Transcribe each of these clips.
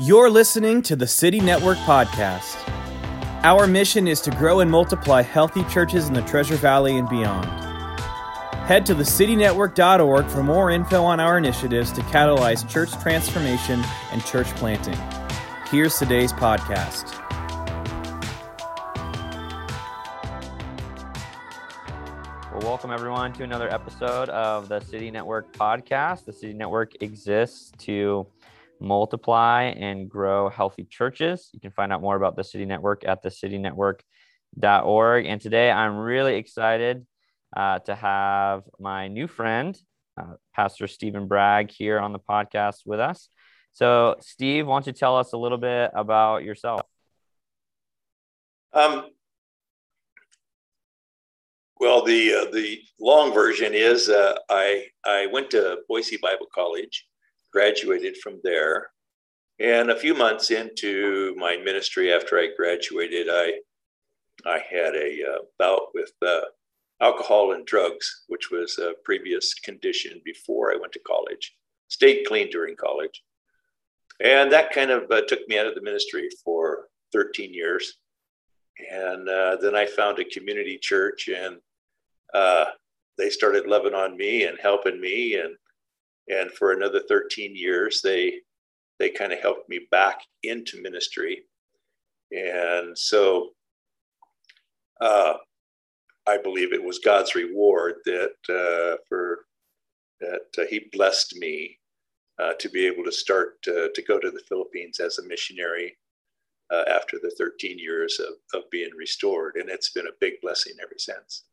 You're listening to the City Network Podcast. Our mission is to grow and multiply healthy churches in the Treasure Valley and beyond. Head to thecitynetwork.org for more info on our initiatives to catalyze church transformation and church planting. Here's today's podcast. Well, welcome everyone to another episode of the City Network podcast. The City Network exists to multiply and grow healthy churches. You can find out more about the City Network at thecitynetwork.org. And today I'm really excited uh, to have my new friend, uh, Pastor Stephen Bragg, here on the podcast with us. So, Steve, why don't you tell us a little bit about yourself? Um, well, the uh, the long version is uh, I I went to Boise Bible College graduated from there. And a few months into my ministry after I graduated, I I had a uh, bout with uh, alcohol and drugs, which was a previous condition before I went to college. Stayed clean during college, and that kind of uh, took me out of the ministry for 13 years. And uh, then I found a community church, and uh, they started loving on me and helping me, and and for another 13 years they they kind of helped me back into ministry. And so uh, i believe it was god's reward that uh, for that uh, he blessed me uh, to be able to start to go to the philippines as a missionary uh, after the 13 years of, of being restored. And it's been a big blessing ever since.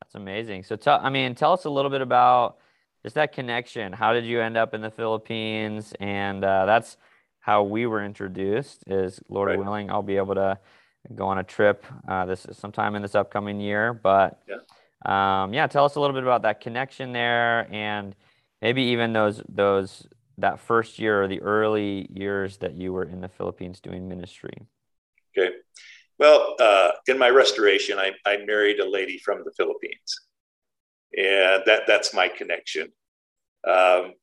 That's amazing. So tell i mean tell us a little bit about just that connection. How did you end up in the Philippines? And uh, that's how we were introduced. Is Lord right. willing, I'll be able to go on a trip uh, this sometime in this upcoming year. But yeah. Um, yeah, tell us a little bit about that connection there, and maybe even those those that first year or the early years that you were in the Philippines doing ministry. Okay. Well, uh, in my restoration, I, I married a lady from the Philippines and that that's my connection. Um,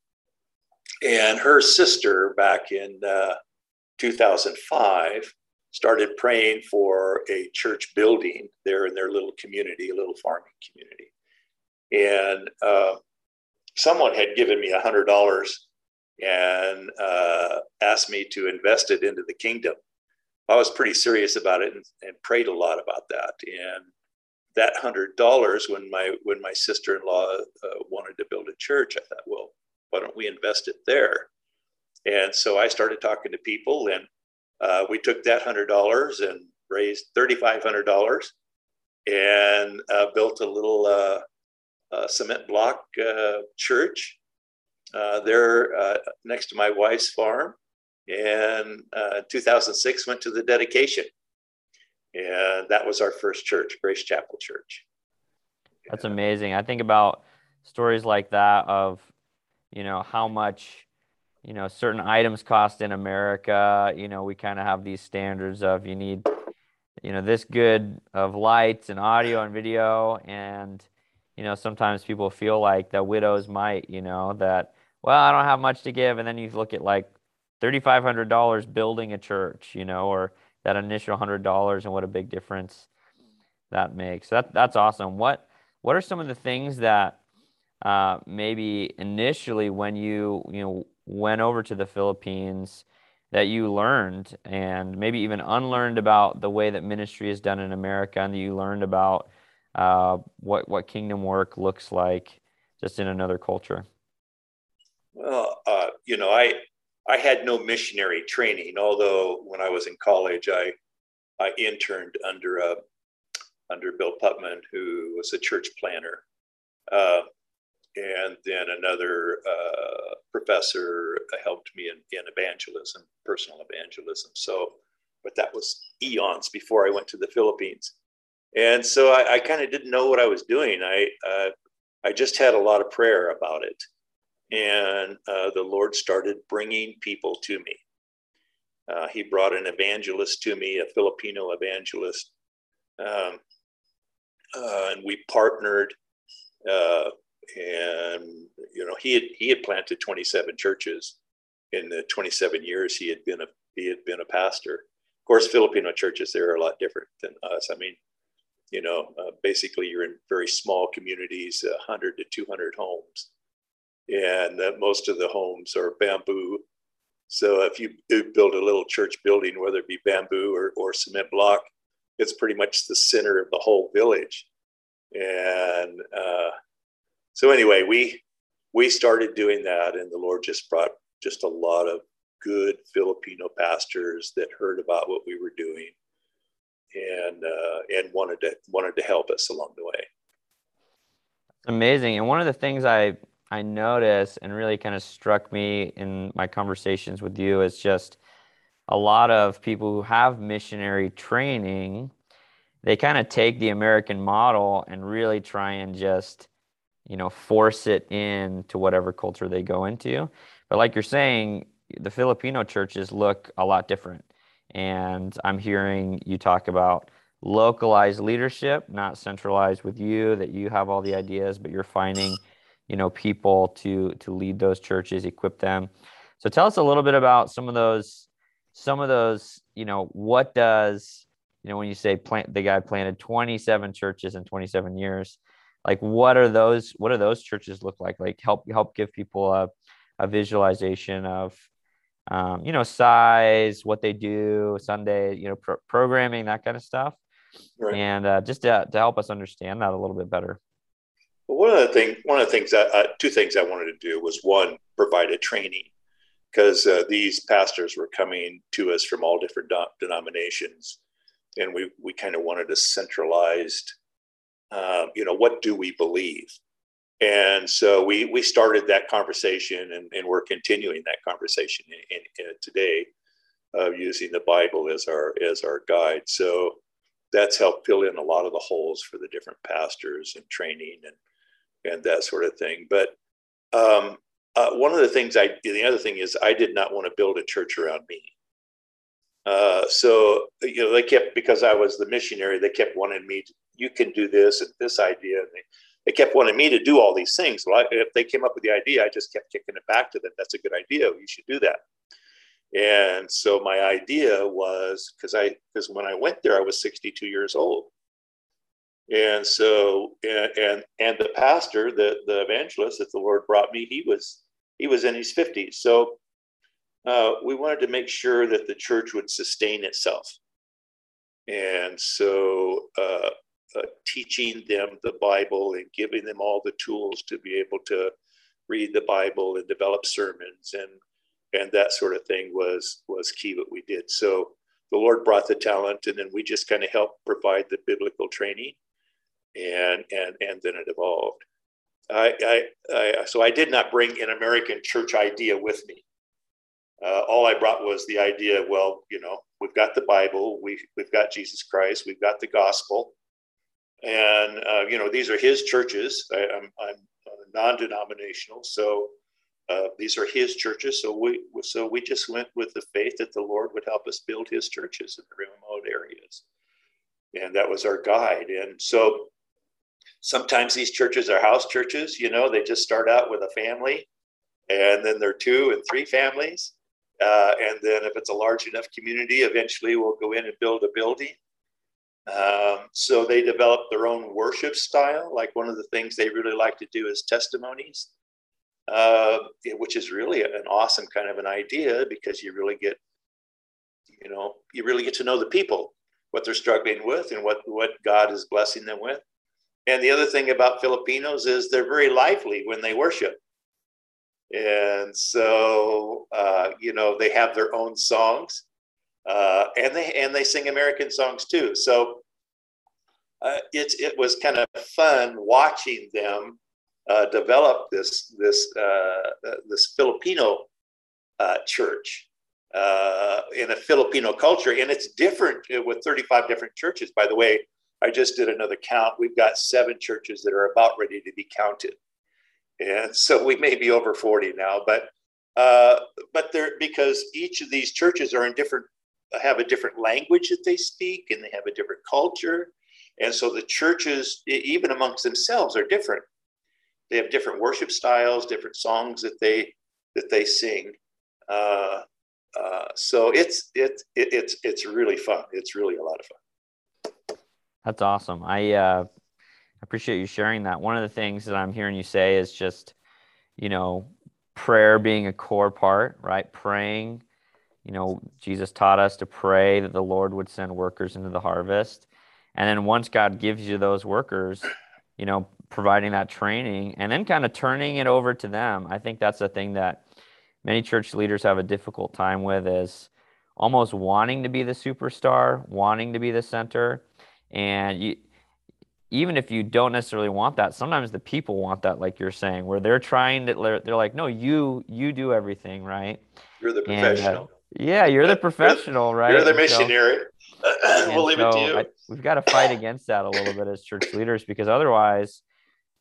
and her sister back in uh, 2005 started praying for a church building there in their little community, a little farming community. And uh, someone had given me a hundred dollars and uh, asked me to invest it into the kingdom. I was pretty serious about it and, and prayed a lot about that. And that hundred dollars when my when my sister-in-law uh, wanted to build a church i thought well why don't we invest it there? And so i started talking to people and uh, we took that hundred dollars and raised $3500 and uh, built a little uh, uh, cement block uh, church there next to my wife's farm. And 2006 went to the dedication and that was our first church, Grace Chapel Church. That's amazing. I think about stories like that of, you know, how much, you know, certain items cost in America. You know, we kind of have these standards of you need, you know, this good of lights and audio and video. And, you know, sometimes people feel like the widows might, you know, that, well, I don't have much to give. And then you look at like $3,500 building a church, you know, or, that initial hundred dollars and what a big difference that makes. That that's awesome. What what are some of the things that uh, maybe initially when you you know went over to the Philippines that you learned and maybe even unlearned about the way that ministry is done in America and that you learned about uh, what what kingdom work looks like just in another culture? Well, uh, you know, I I had no missionary training, although when I was in college, I, I interned under, a, uh, under Bill Putman, who was a church planter. Uh, and then another uh, professor helped me in, in evangelism, personal evangelism. So, but that was eons before I went to the Philippines. And so I, I kind of didn't know what I was doing. I, uh, I just had a lot of prayer about it and uh, the Lord started bringing people to me. Uh, he brought an evangelist to me, a Filipino evangelist, um, uh, and we partnered. Uh, and you know, he had he had planted 27 churches in the 27 years he had been a he had been a pastor. Of course, Filipino churches there are a lot different than us. I mean, you know, uh, basically you're in very small communities, 100 to 200 homes, and uh, most of the homes are bamboo. So if you build a little church building, whether it be bamboo or, or cement block, it's pretty much the center of the whole village. And uh, so anyway, we we started doing that, and the Lord just brought just a lot of good Filipino pastors that heard about what we were doing and uh, and wanted to wanted to help us along the way. Amazing. And one of the things I I noticed and really kind of struck me in my conversations with you is just a lot of people who have missionary training, they kind of take the American model and really try and just, you know, force it into whatever culture they go into. But like you're saying, the Filipino churches look a lot different. And I'm hearing you talk about localized leadership, not centralized with you, that you have all the ideas, but you're finding, you know, people to to lead those churches, equip them. So tell us a little bit about some of those, some of those, you know, what does, you know, when you say plant the guy planted 27 churches in 27 years, like what are those, what do those churches look like? Like help help give people a a visualization of um, you know size what they do sunday you know pro- programming that kind of stuff right. and uh, just to, to help us understand that a little bit better well, one of the things one of the things that uh, two things i wanted to do was one provide a training because uh, these pastors were coming to us from all different do- denominations and we we kind of wanted a centralized um, you know what do we believe and so we we started that conversation, and, and we're continuing that conversation in, in, in today, uh, using the Bible as our as our guide. So that's helped fill in a lot of the holes for the different pastors and training and and that sort of thing. But um, uh, one of the things I the other thing is I did not want to build a church around me. Uh, so you know they kept because I was the missionary. They kept wanting me. To, you can do this and this idea. And they, they kept wanting me to do all these things. Well, I, if they came up with the idea, I just kept kicking it back to them. That's a good idea. You should do that. And so my idea was because I because when I went there, I was 62 years old. And so and and, and the pastor, the the evangelist that the Lord brought me, he was he was in his 50s. So uh, we wanted to make sure that the church would sustain itself. And so uh, uh, teaching them the Bible and giving them all the tools to be able to read the Bible and develop sermons and and that sort of thing was was key what we did. So the Lord brought the talent, and then we just kind of helped provide the biblical training, and and and then it evolved. I, I, I so I did not bring an American church idea with me. Uh, all I brought was the idea. Well, you know, we've got the Bible, we we've got Jesus Christ, we've got the gospel, and uh, you know these are his churches. I, am I'm, I'm non-denominational, so uh, these are his churches. So we so we just went with the faith that the Lord would help us build his churches in the remote areas, and that was our guide. And so sometimes these churches are house churches. You know, they just start out with a family, and then they're two and three families. Uh, and then if it's a large enough community, eventually we'll go in and build a building um, so they developed their own worship style. Like one of the things they really like to do is testimonies, uh, which is really an awesome kind of an idea because you really get, you know, you really get to know the people, what they're struggling with, and what what God is blessing them with. And the other thing about Filipinos is they're very lively when they worship. And so, uh, you know, they have their own songs uh, and they and they sing American songs too. So uh, it's it was kind of fun watching them uh, develop this this uh, uh, this Filipino church in a Filipino culture, and it's different with 35 different churches. By the way, I just did another count. We've got seven churches that are about ready to be counted, and so we may be over 40 now, but. Uh, but they're because each of these churches are in different have a different language that they speak and they have a different culture. And so the churches, even amongst themselves, are different. They have different worship styles, different songs that they that they sing. Uh, uh, so it's it's it, it's it's really fun. It's really a lot of fun. That's awesome. I uh, appreciate you sharing that. One of the things that I'm hearing you say is just, you know, prayer being a core part, right? Praying. You know, Jesus taught us to pray that the Lord would send workers into the harvest. And then once God gives you those workers, you know, providing that training and then kind of turning it over to them. I think that's the thing that many church leaders have a difficult time with is almost wanting to be the superstar, wanting to be the center. And you, even if you don't necessarily want that, sometimes the people want that, like you're saying, where they're trying to, they're like, no, you, you do everything, right? You're the professional. And, uh, yeah, you're the professional, right? You're the missionary. So, we'll leave so it to you. I, we've got to fight against that a little bit as church leaders because otherwise,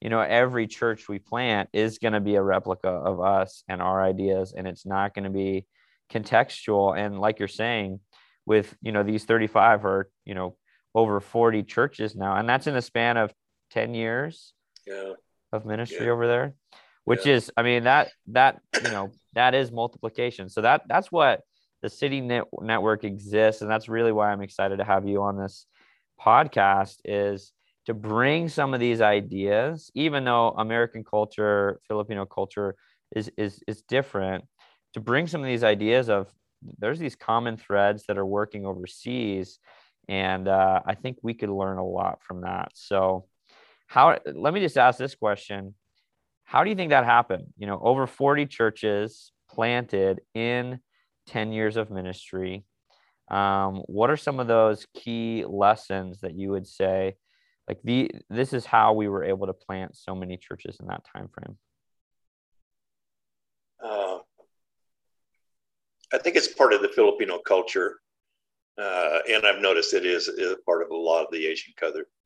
you know, every church we plant is going to be a replica of us and our ideas, and it's not going to be contextual. And like you're saying, with you know these 35 or you know over 40 churches now, and that's in the span of 10 years yeah. of ministry yeah. over there, which yeah. is, I mean, that that you know that is multiplication. So that that's what the city net- network exists, and that's really why I'm excited to have you on this podcast. Is to bring some of these ideas, even though American culture, Filipino culture is is is different, to bring some of these ideas of there's these common threads that are working overseas, and uh, I think we could learn a lot from that. So, how? Let me just ask this question: How do you think that happened? You know, over 40 churches planted in 10 years of ministry. Um, what are some of those key lessons that you would say? like the this is how we were able to plant so many churches in that time frame uh, i think it's part of the filipino culture uh, and i've noticed it is, is part of a lot of the asian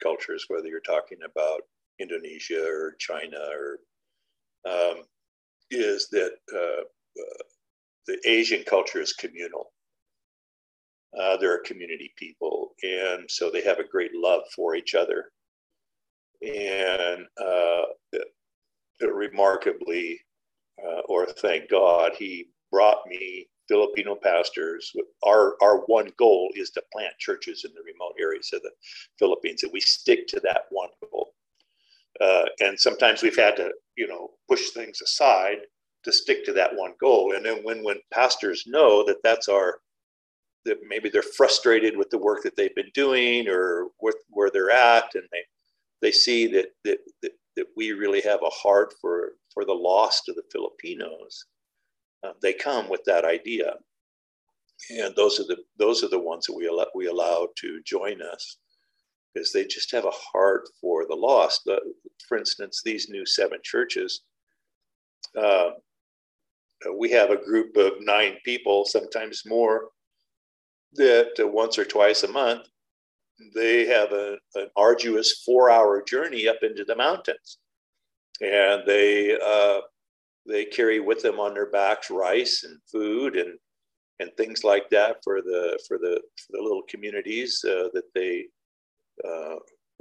cultures whether you're talking about indonesia or china or um, is that uh, uh the asian culture is communal uh, they're community people, and so they have a great love for each other. And uh, remarkably, uh, or thank God, he brought me Filipino pastors. Our our one goal is to plant churches in the remote areas of the Philippines, and we stick to that one goal. Uh, and sometimes we've had to, you know, push things aside to stick to that one goal. And then when when pastors know that that's our that maybe they're frustrated with the work that they've been doing or with where they're at and they they see that that, that, that we really have a heart for for the lost of the filipinos uh, they come with that idea. And those are the those are the ones that we allow, we allow to join us because they just have a heart for the lost. Uh, for instance these new seven churches uh, we have a group of nine people sometimes more that uh, once or twice a month they have a, an arduous four hour journey up into the mountains. And they uh, they carry with them on their backs rice and food and and things like that for the for the for the little communities uh, that they uh,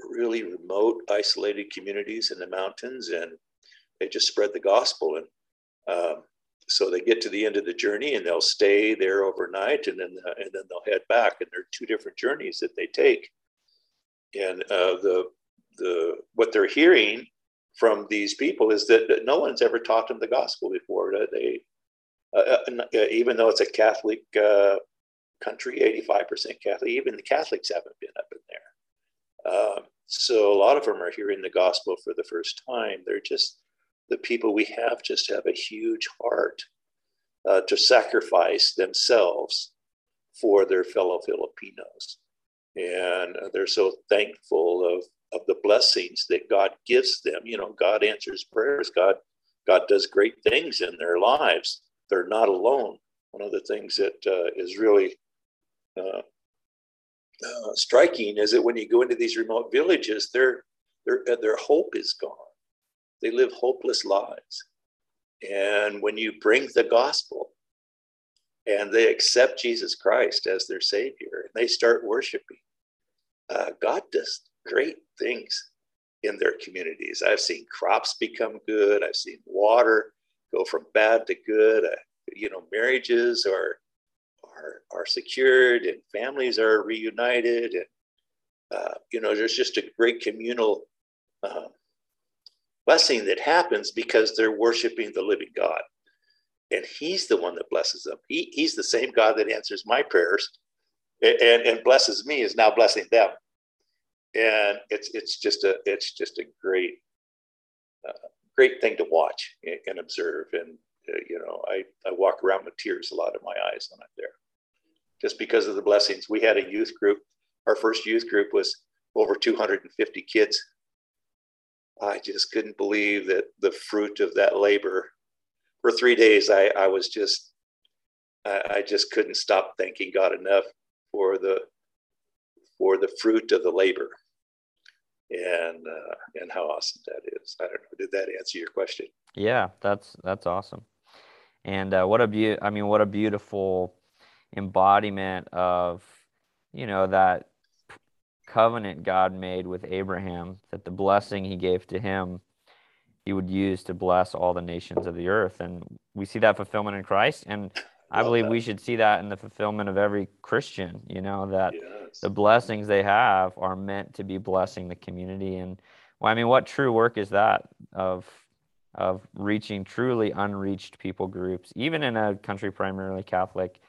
really remote isolated communities in the mountains and they just spread the gospel. And um, so they get to the end of the journey and they'll stay there overnight and then uh, and then they'll head back. And there are two different journeys that they take. And uh, the the what they're hearing from these people is that, no one's ever taught them the gospel before. They uh, uh, uh even though it's a catholic uh, country 85% catholic even the catholics haven't been up in there. Um, so a lot of them are hearing the gospel for the first time. They're just the people we have just have a huge heart uh, to sacrifice themselves for their fellow Filipinos. And they're so thankful of, of the blessings that God gives them. You know, God answers prayers. God, God does great things in their lives. They're not alone. One of the things that uh, is really uh, uh, striking is that when you go into these remote villages, their their their hope is gone. They live hopeless lives. And when you bring the gospel and they accept Jesus Christ as their Savior and they start worshiping, uh, God does great things in their communities. I've seen crops become good, I've seen water go from bad to good. Uh, you know, marriages are are are secured and families are reunited, and uh, you know, there's just a great communal uh, blessing that happens because they're worshiping the living God, and He's the one that blesses them. He, he's the same God that answers my prayers, and, and, and blesses me is now blessing them, and it's it's just a it's just a great uh, great thing to watch and observe. And uh, you know, I I walk around with tears a lot in my eyes when I'm there, just because of the blessings. We had a youth group. Our first youth group was over 250 kids. I just couldn't believe that the fruit of that labor. For three days, I, I was just, I, I just couldn't stop thanking God enough for the, for the fruit of the labor and uh, and how awesome that is. I don't know. Did that answer your question? Yeah, that's that's awesome. And uh, what a be- I mean, what a beautiful embodiment of you know that covenant God made with Abraham. That the blessing He gave to him, He would use to bless all the nations of the earth, and we see that fulfillment in Christ. And I believe that. we should see that in the fulfillment of every Christian. You know that. Yeah the blessings they have are meant to be blessing the community. And well, I mean, what true work is that of of reaching truly unreached people groups? Even in a country primarily Catholic,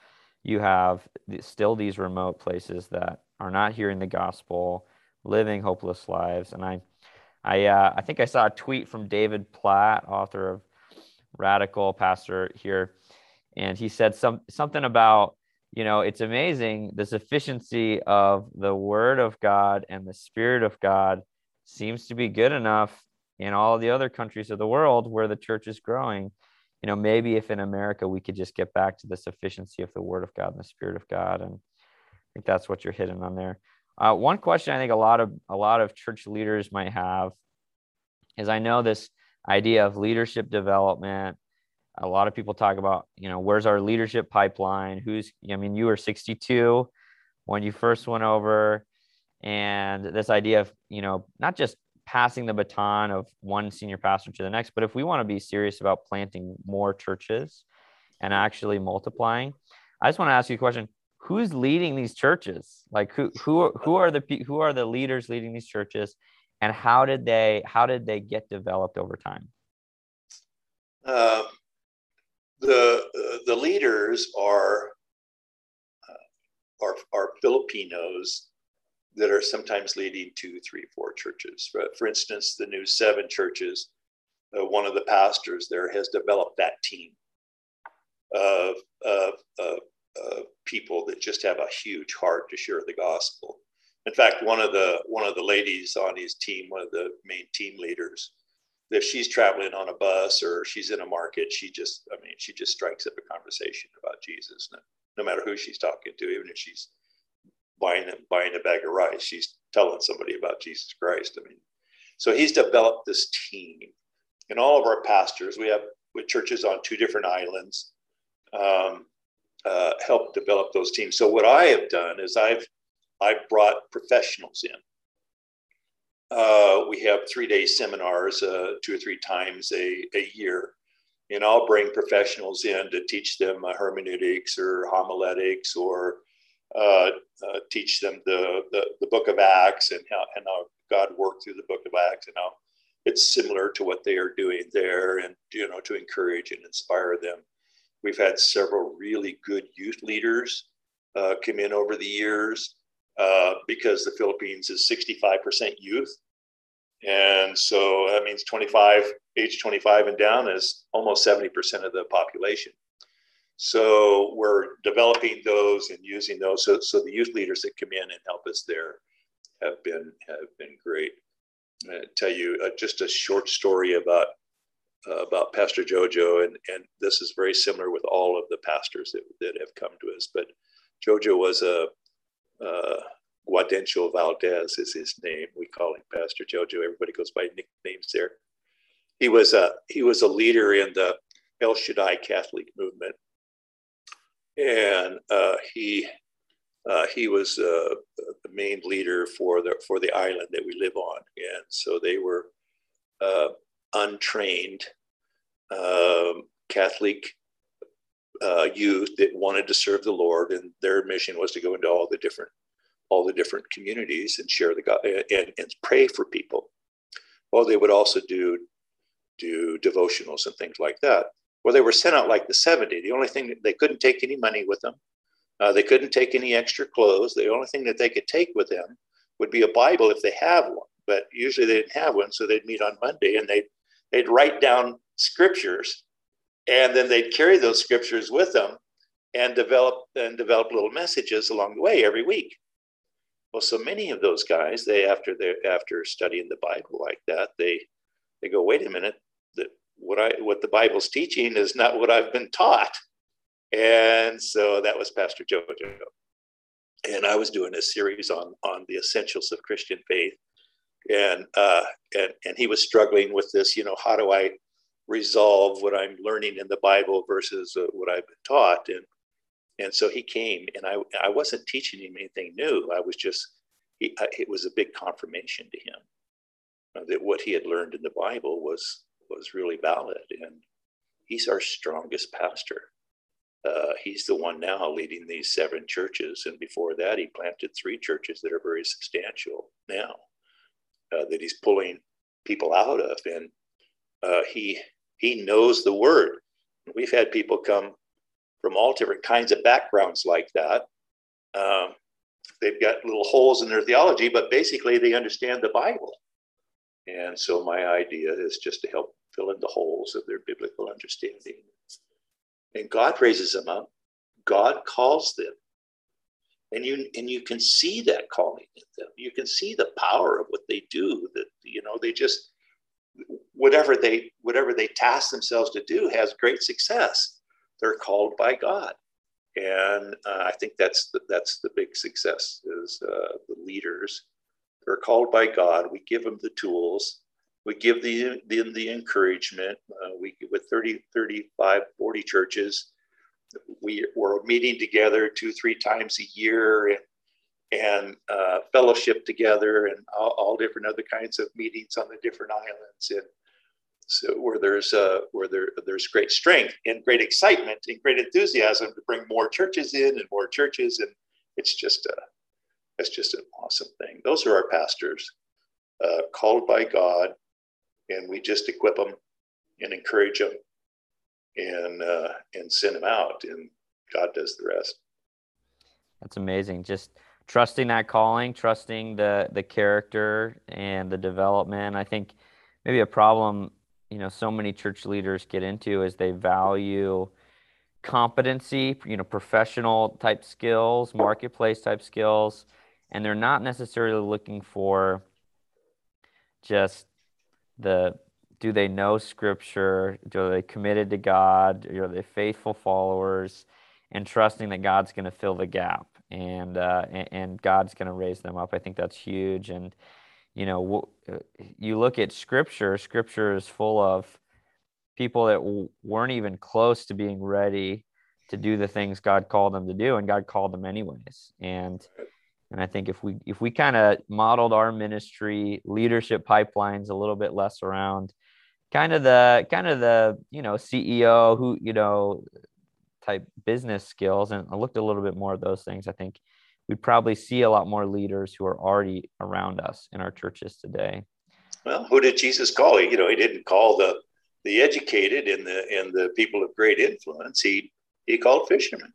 you have still these remote places that are not hearing the gospel, living hopeless lives. And I, I, uh, I think I saw a tweet from David Platt, author of Radical, pastor here, and he said some something about you know, it's amazing the sufficiency of the Word of God and the Spirit of God seems to be good enough in all the other countries of the world where the church is growing. You know, maybe if in America we could just get back to the sufficiency of the Word of God and the Spirit of God, and I think that's what you're hitting on there. Uh, one question I think a lot of a lot of church leaders might have is I know this idea of leadership development a lot of people talk about you know where's our leadership pipeline? Who's i mean you were 62 when you first went over. And this idea of you know not just passing the baton of one senior pastor to the next but if we want to be serious about planting more churches and actually multiplying i just want to ask you a question. Who's leading these churches? Like who who who are the who are the leaders leading these churches? And how did they how did they get developed over time? Uh, the the leaders are, uh, are are Filipinos that are sometimes leading two, three, four churches. For instance, the new seven churches, uh, one of the pastors there has developed that team of, of, of, of people that just have a huge heart to share the gospel. In fact, one of the one of the ladies on his team, one of the main team leaders, if she's traveling on a bus or she's in a market, she just, I mean, she just strikes up a conversation about Jesus. No, no matter who she's talking to, even if she's buying a, buying a bag of rice, she's telling somebody about Jesus Christ. I mean, so he's developed this team. And all of our pastors, we have with churches on two different islands, um, uh, help develop those teams. So what I have done is I've I've brought professionals in uh, we have three day seminars uh, two or three times a, a year. And I'll bring professionals in to teach them uh, hermeneutics or homiletics or uh, uh, teach them the, the, the, book of Acts and how, and how God worked through the book of Acts and how it's similar to what they are doing there and, you know, to encourage and inspire them. We've had several really good youth leaders come in over the years. Uh, because the Philippines is 65% youth. And so that means 25, age 25 and down is almost 70% of the population. So we're developing those and using those. So, so the youth leaders that come in and help us there have been have been great. I tell you uh, just a short story about uh, about Pastor Jojo, and and this is very similar with all of the pastors that, that have come to us. But Jojo was a uh, Gaudencio Valdez is his name. We call him Pastor Jojo. Everybody goes by nicknames there. He was a he was a leader in the El Shaddai Catholic movement, and uh, he uh, he was uh, the main leader for the for the island that we live on, and so they were uh, untrained um, Catholic uh, youth that wanted to serve the Lord, and their mission was to go into all the different all the different communities and share the God and, and pray for people. Well, they would also do do devotionals and things like that. Well, they were sent out like the 70. The only thing they couldn't take any money with them. Uh, they couldn't take any extra clothes. The only thing that they could take with them would be a Bible if they have one. But usually they didn't have one, so they'd meet on Monday and they'd they'd write down scriptures, and then they'd carry those scriptures with them and develop and develop little messages along the way every week. Well, so many of those guys, they after they after studying the Bible like that, they they go, wait a minute, that what I what the Bible's teaching is not what I've been taught. And so that was Pastor Jojo. And I was doing a series on on the essentials of Christian faith. And uh, and and he was struggling with this, you know, how do I resolve what I'm learning in the Bible versus uh, what I've been taught? And and so he came, and I I wasn't teaching him anything new. I was just he, it was a big confirmation to him that what he had learned in the Bible was was really valid, and he's our strongest pastor. Uh, he's the one now leading these seven churches, and before that, he planted three churches that are very substantial now uh, that he's pulling people out of, and uh, he he knows the word. We've had people come from all different kinds of backgrounds like that. Um, they've got little holes in their theology, but basically they understand the Bible. And so my idea is just to help fill in the holes of their biblical understanding. And God raises them up. God calls them. And you and you can see that calling in them. You can see the power of what they do. That you know, they just whatever they whatever they task themselves to do has great success. They're called by God, and uh, I think that's the, that's the big success is uh, the leaders they're called by God. We give them the tools. We give them the, the encouragement. Uh, we with 30, 35, 40 churches, we, we're meeting together two, three times a year and, and uh, fellowship together and all, all, different other kinds of meetings on the different islands. And so where there's uh, where there there's great strength and great excitement and great enthusiasm to bring more churches in and more churches and it's just uh, it's just an awesome thing. Those are our pastors, uh, called by God, and we just equip them and encourage them and uh, and send them out, and God does the rest. That's amazing. Just trusting that calling, trusting the the character and the development. I think maybe a problem you know so many church leaders get into is they value competency, you know, professional type skills, marketplace type skills and they're not necessarily looking for just the do they know scripture? Are they committed to god? Are they faithful followers and trusting that god's going to fill the gap and, uh, and, and god's going to raise them up? I think that's huge and you know uh, you look at scripture scripture is full of people that w- weren't even close to being ready to do the things god called them to do and god called them anyways. And and I think if we if we kind of modeled our ministry leadership pipelines a little bit less around kind of the kind of the you know CEO who you know type business skills and I looked a little bit more at those things, I think we'd probably see a lot more leaders who are already around us in our churches today. Well, who did Jesus call? You know, he didn't call the the educated and the and the people of great influence. He he called fishermen.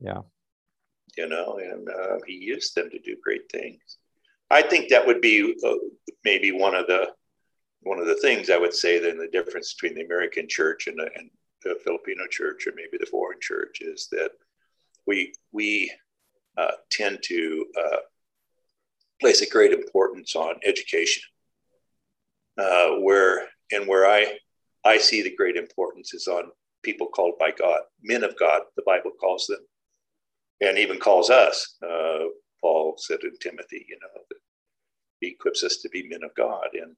Yeah you know, and uh, he used them to do great things. I think that would be uh, maybe one of the one of the things I would say then the difference between the American church and the, and the Filipino church, or maybe the foreign church, is that we we uh, tend to uh, place a great importance on education, uh, where and where I I see the great importance is on people called by God, men of God. The Bible calls them and even calls us. Uh, Paul said in Timothy, you know, he equips us to be men of God and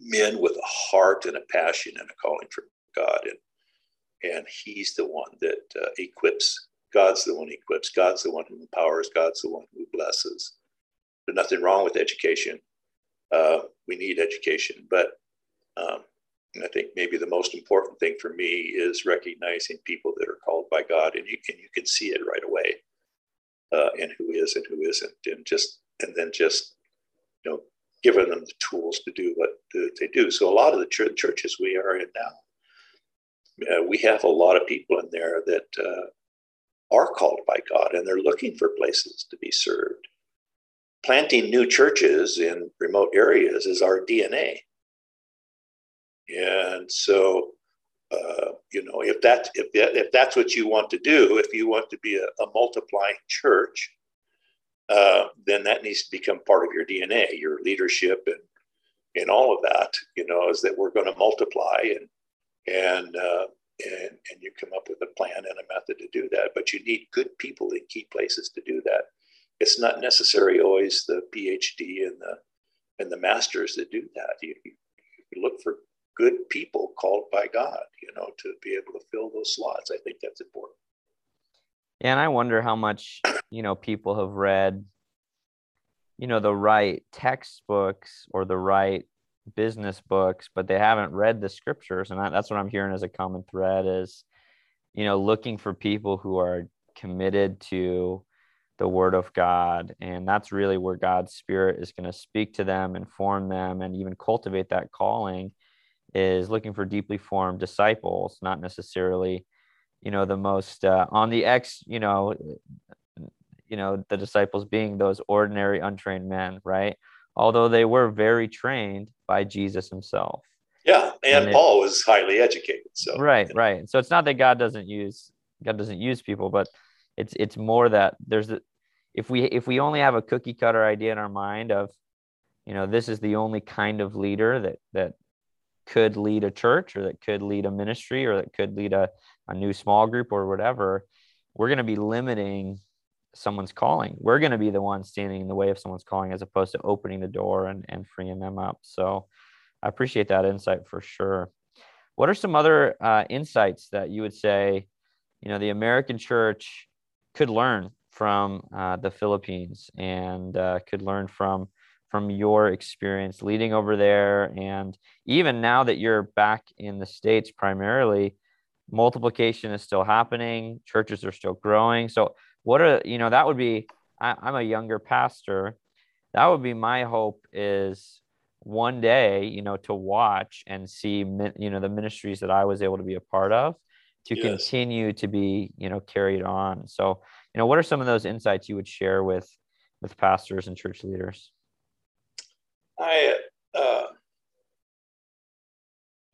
men with a heart and a passion and a calling for God. And, and he's the one that uh, equips. God's the one who equips. God's the one who empowers. God's the one who blesses. There's nothing wrong with education. Uh, we need education, but um, I think maybe the most important thing for me is recognizing people that are called by God, and you can you can see it right away, uh, and who is and who isn't, and just and then just you know giving them the tools to do what they do. So a lot of the ch- churches we are in now, uh, we have a lot of people in there that uh, are called by God, and they're looking for places to be served. Planting new churches in remote areas is our DNA and so, uh, you know, if that if if that's what you want to do, if you want to be a, a multiplying church, uh, then that needs to become part of your DNA, your leadership, and and all of that. You know, is that we're going to multiply and and uh, and and you come up with a plan and a method to do that. But you need good people in key places to do that. It's not necessarily always the PhD and the and the masters that do that. You, you look for good people called by God, you know, to be able to fill those slots. I think that's important. Yeah, and I wonder how much, you know, people have read, you know, the right textbooks or the right business books, but they haven't read the scriptures. And that's what I'm hearing as a common thread is, you know, looking for people who are committed to the word of God. And that's really where God's spirit is going to speak to them, inform them, and even cultivate that calling is looking for deeply formed disciples, not necessarily, you know, the most uh, on the X, you know, you know, the disciples being those ordinary untrained men, right? Although they were very trained by Jesus himself. Yeah, and, and Paul it, was highly educated. So right, know. right. So it's not that God doesn't use God doesn't use people, but it's it's more that there's a, if we if we only have a cookie cutter idea in our mind of you know this is the only kind of leader that that could lead a church or that could lead a ministry or that could lead a, a new small group or whatever, we're going to be limiting someone's calling. We're going to be the ones standing in the way of someone's calling as opposed to opening the door and, and freeing them up. So I appreciate that insight for sure. What are some other uh, insights that you would say, you know, the American church could learn from uh, the Philippines and uh, could learn from from your experience leading over there and even now that you're back in the states primarily multiplication is still happening churches are still growing so what are you know that would be I, i'm a younger pastor. That would be my hope is one day you know to watch and see you know the ministries that i was able to be a part of to yes. continue to be you know carried on. So you know what are some of those insights you would share with with pastors and church leaders? I, uh,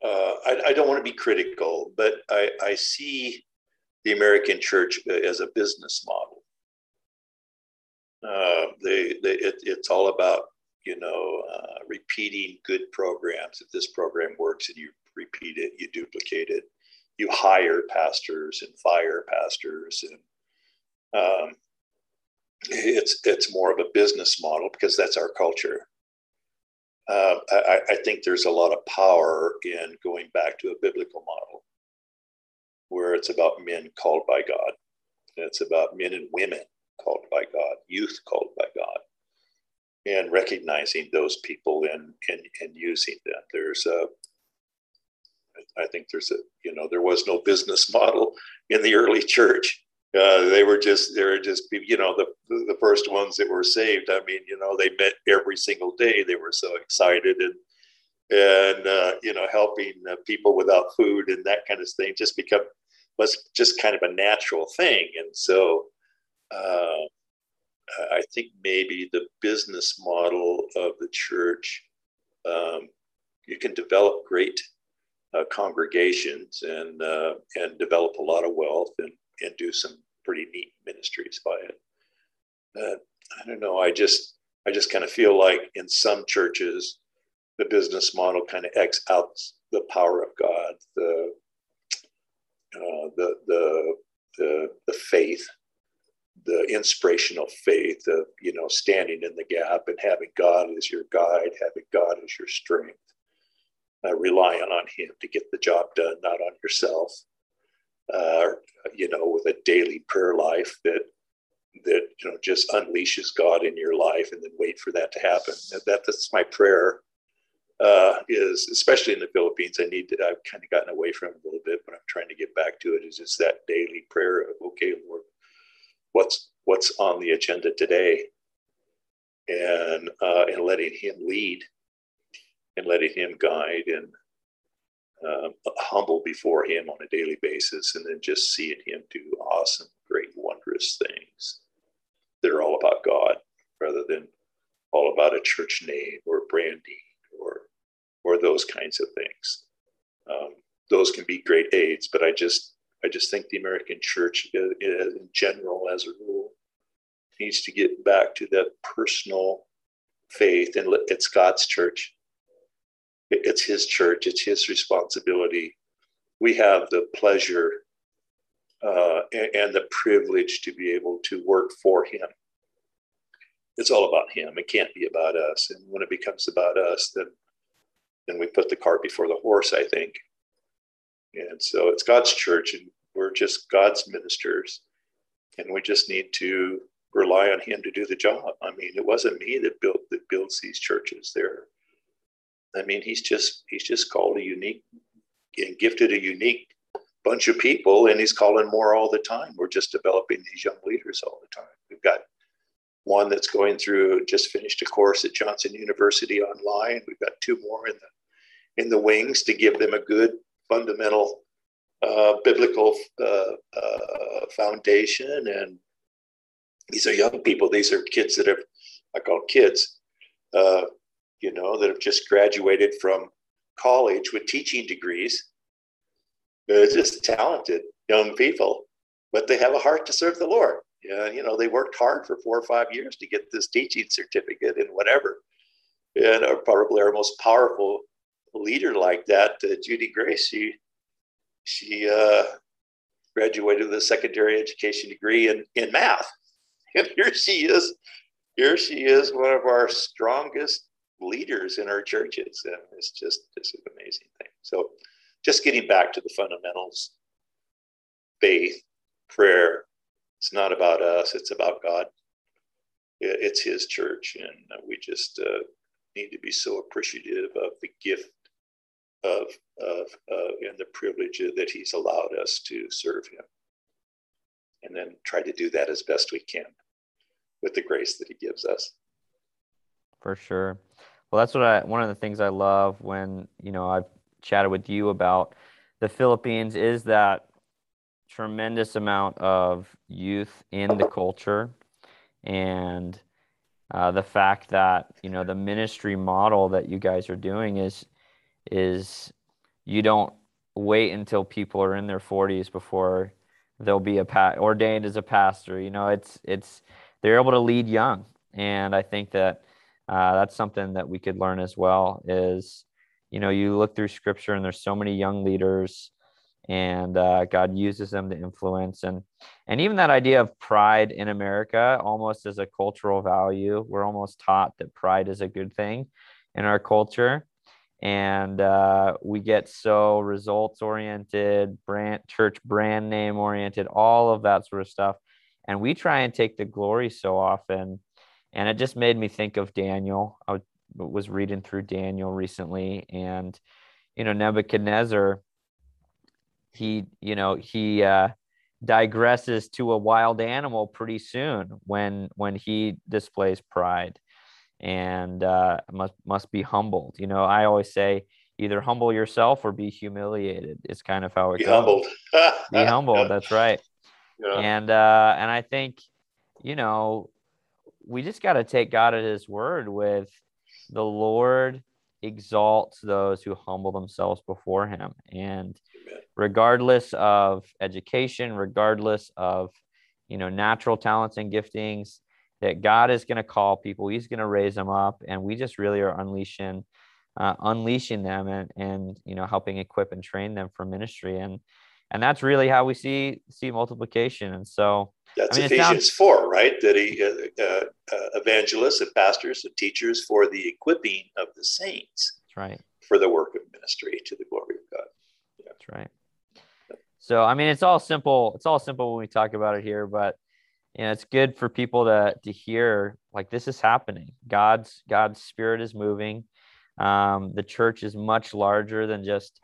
uh, I, I, don't want to be critical, but I, I see the American church as a business model. Uh, they, they, it, it's all about you know uh, repeating good programs. If this program works and you repeat it, you duplicate it. You hire pastors and fire pastors, and um, it's it's more of a business model because that's our culture uh, I, I, think there's a lot of power in going back to a biblical model where it's about men called by God. It's about men and women called by God, youth called by God, and recognizing those people and, and, and using them. There's a, I think there's a, you know, there was no business model in the early church. Uh, they were just they were just you know the the first ones that were saved. I mean, you know, they met every single day. They were so excited and and uh, you know helping uh, people without food and that kind of thing just become was just kind of a natural thing. And so uh, I think maybe the business model of the church um, you can develop great uh, congregations and uh, and develop a lot of wealth and and do some pretty neat ministries by it. I don't know. I just I just kind of feel like in some churches, the business model kind of X out the power of God, the uh, the the the the faith, the inspirational faith of you know standing in the gap and having God as your guide, having God as your strength, uh, relying on Him to get the job done, not on yourself. Uh, you know, with a daily prayer life that that you know just unleashes God in your life, and then wait for that to happen. That, that's my prayer uh, is especially in the Philippines. I need to, I've kind of gotten away from it a little bit, but I'm trying to get back to it. Is just that daily prayer of, okay, Lord, what's what's on the agenda today, and uh, and letting Him lead, and letting Him guide, and um, humble before Him on a daily basis, and then just seeing Him do awesome, great, wondrous things that are all about God rather than all about a church name or branding or those kinds of things. Um, those can be great aids, but I just I just think the American church, in general, as a rule, needs to get back to that personal faith, and it's God's church. It's His church. It's His responsibility. We have the pleasure uh, and the privilege to be able to work for Him it's all about him. It can't be about us. And when it becomes about us, then then we put the cart before the horse, I think. And so it's God's church, and we're just God's ministers, and we just need to rely on Him to do the job. I mean, it wasn't me that built that builds these churches. There, I mean, He's just He's just called a unique and gifted a unique bunch of people, and He's calling more all the time. We're just developing these young leaders all the time. We've got one that's going through just finished a course at Johnson University online. We've got two more in the in the wings to give them a good fundamental uh, biblical uh, uh, foundation. And these are young people. These are kids that have I call kids, uh, you know, that have just graduated from college with teaching degrees. They're just talented young people, but they have a heart to serve the Lord yeah, you know, they worked hard for four or five years to get this teaching certificate and whatever. And are probably our most powerful leader like that, uh, Judy Grace, she she uh, graduated with a secondary education degree in, in math. And here she is, here she is, one of our strongest leaders in our churches. And it's just, it's an amazing thing. So just getting back to the fundamentals, faith, prayer, it's not about us, it's about God. It's His church, and we just uh, need to be so appreciative of the gift of, of uh, and the privilege that He's allowed us to serve Him. And then try to do that as best we can with the grace that He gives us. For sure. Well, that's what I, one of the things I love when, you know, I've chatted with you about the Philippines is that tremendous amount of youth in the culture and uh, the fact that you know the ministry model that you guys are doing is is you don't wait until people are in their 40s before they'll be a pa- ordained as a pastor you know? It's it's they're able to lead young. And i think that uh, that's something that we could learn as well is you know you look through scripture and there's so many young leaders and uh, God uses them to influence. And and even that idea of pride in America almost as a cultural value. We're almost taught that pride is a good thing in our culture, and uh, we get so results oriented, brand church brand name oriented, all of that sort of stuff, and we try and take the glory so often. And it just made me think of Daniel. I was reading through Daniel recently, and you know Nebuchadnezzar he you know he uh, digresses to a wild animal pretty soon when when he displays pride and uh, must must be humbled. You know, I always say either humble yourself or be humiliated. It's kind of how it be goes. humbled. be humbled. That's right. Yeah. And uh, and I think you know we just got to take God at His word with the Lord exalts those who humble themselves before Him and regardless of education, regardless of you know natural talents and giftings, that God is going to call people. He's going to raise them up, and we just really are unleashing, uh, unleashing them, and and you know helping equip and train them for ministry, and and that's really how we see see multiplication. And so that's I mean, Ephesians sounds, four, right? That he uh, uh, uh, evangelists and pastors and teachers for the equipping of the saints. That's right. For the work of ministry to the glory of God. Yeah. That's right. So I mean, it's all simple. It's all simple when we talk about it here, but you it's good for people to to hear like this is happening. God's God's spirit is moving. Um, the church is much larger than just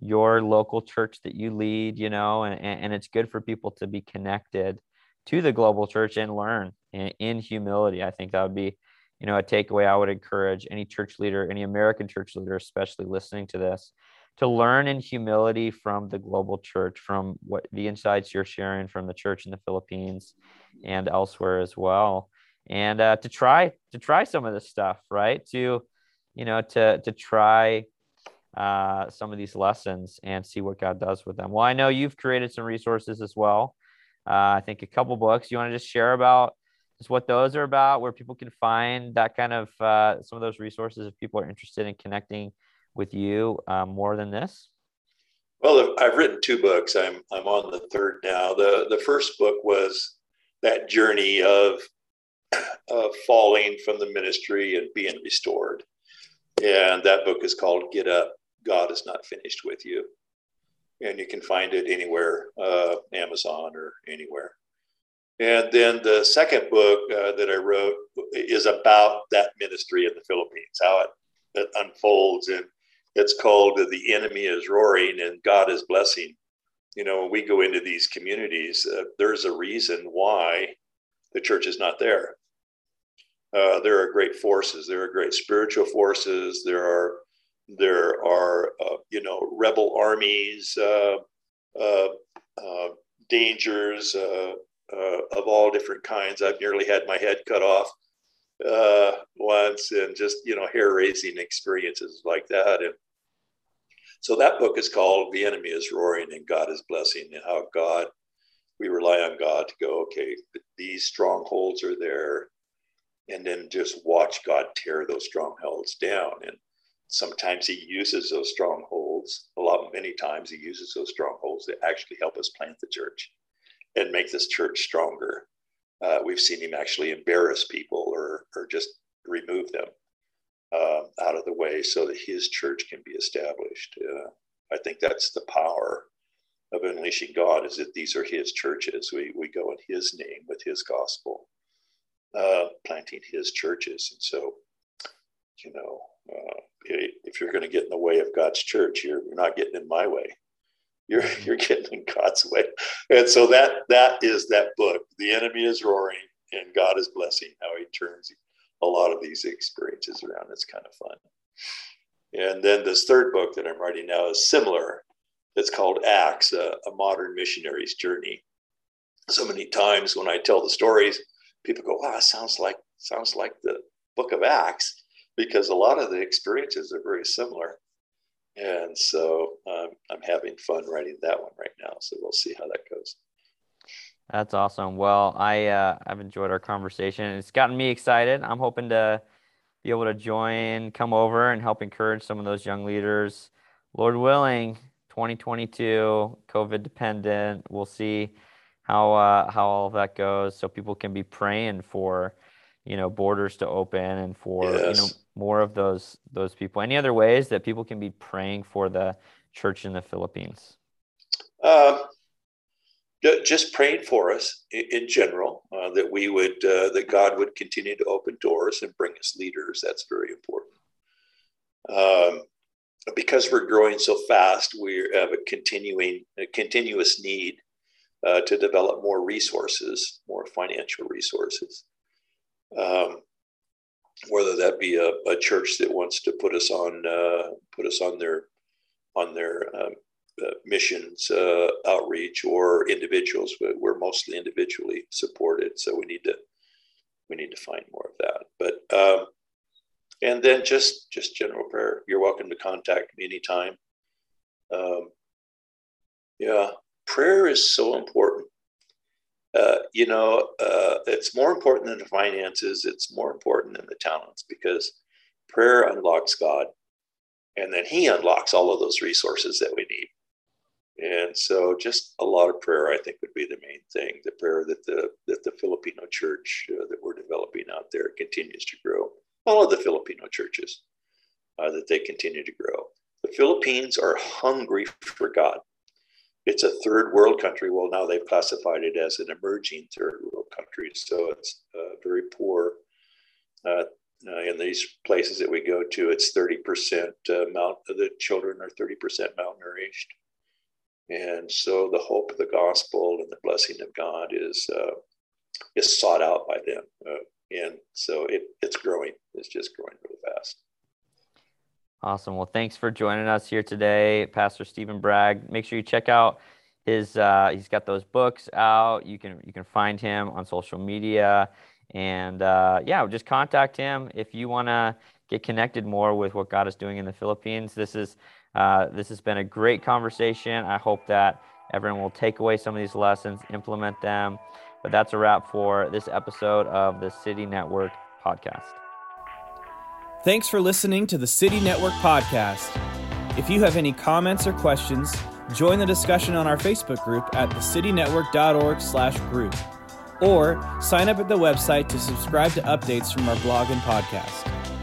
your local church that you lead, you know, and, and it's good for people to be connected to the global church and learn in, in humility. I think that would be, you know, a takeaway I would encourage any church leader, any American church leader, especially listening to this, to learn in humility from the global church, from what the insights you're sharing from the church in the Philippines and elsewhere as well, and uh, to try to try some of this stuff, right? To, you know, to to try uh, some of these lessons and see what God does with them. Well, I know you've created some resources as well. Uh, I think a couple books. You want to just share about just what those are about, where people can find that kind of uh, some of those resources if people are interested in connecting with you um, more than this? Well, I've written two books. I'm I'm on the third now. the The first book was that journey of of falling from the ministry and being restored, and that book is called "Get Up, God is Not Finished with You," and you can find it anywhere, uh, Amazon or anywhere. And then the second book uh, that I wrote is about that ministry in the Philippines, how it, it unfolds and it's called The Enemy is Roaring and God is Blessing. You know, when we go into these communities, uh, there's a reason why the church is not there. Uh, there are great forces. There are great spiritual forces. There are there are uh, you know rebel armies, uh, uh, uh, dangers of all different kinds. I've nearly had my head cut off once, and just you know hair raising experiences like that. And so that book is called The Enemy is Roaring and God is Blessing, and how God, we rely on God to go, okay, these strongholds are there. And then just watch God tear those strongholds down. And sometimes he uses those strongholds, a lot, many times he uses those strongholds to actually help us plant the church and make this church stronger. Uh, we've seen him actually embarrass people or, or just remove them uh, out of the way so that his church can be established. Uh, I think that's the power of unleashing God is that these are his churches. We, we go in his name with his gospel, uh, planting his churches. And so, you know, uh, if you're going to get in the way of God's church, you're, you're not getting in my way. You're, you're getting in God's way. And so that that is that book. The enemy is roaring and God is blessing how he turns a lot of these experiences around. It's kind of fun. And then this third book that I'm writing now is similar. It's called Acts, a, a modern missionary's journey. So many times when I tell the stories, people go, "Wow, sounds like sounds like the book of Acts," because a lot of the experiences are very similar. And so um, I'm having fun writing that one right now. So we'll see how that goes. That's awesome. Well, I uh, I've enjoyed our conversation. It's gotten me excited. I'm hoping to be able to join, come over, and help encourage some of those young leaders. Lord willing, 2022, COVID dependent. We'll see how uh, how all of that goes, so people can be praying for, you know, borders to open and for yes. you know more of those those people. Any other ways that people can be praying for the church in the Philippines? Uh, just praying for us in general uh, that we would uh, that god would continue to open doors and bring us leaders. That's very important. Um, because we're growing so fast we have a continuing a continuous need uh, to develop more resources more financial resources. Um, whether that be a, a, church that wants to put us on uh, put us on their on their um, missions uh, outreach or individuals, but we're mostly individually supported. So we need to we need to find more of that. But um, and then just just general prayer. You're welcome to contact me anytime. Um, yeah, prayer is so important. Uh, you know, uh, it's more important than the finances. It's more important than the talents because prayer unlocks God, and then He unlocks all of those resources that we need. And so, just a lot of prayer, I think, would be the main thing. The prayer that the that the Filipino church uh, that we're developing out there continues to grow. All of the Filipino churches uh, that they continue to grow. The Philippines are hungry for God. It's a third world country. Well, now they've classified it as an emerging third world country, so it's uh, very poor. Uh, uh, in these places that we go to, it's 30% uh, mount, the children are 30% malnourished. And so the hope of the gospel and the blessing of God is, uh, is sought out by them. Uh, and so it, it's growing. It's just growing really fast. Awesome. Well, thanks for joining us here today, Pastor Stephen Bragg. Make sure you check out his. Uh, he's got those books out. You can you can find him on social media, and uh, yeah, just contact him if you want to get connected more with what God is doing in the Philippines. This is uh, this has been a great conversation. I hope that everyone will take away some of these lessons, implement them. But that's a wrap for this episode of the City Network podcast. Thanks for listening to the City Network podcast. If you have any comments or questions, join the discussion on our Facebook group at thecitynetwork.org slash group or sign up at the website to subscribe to updates from our blog and podcast.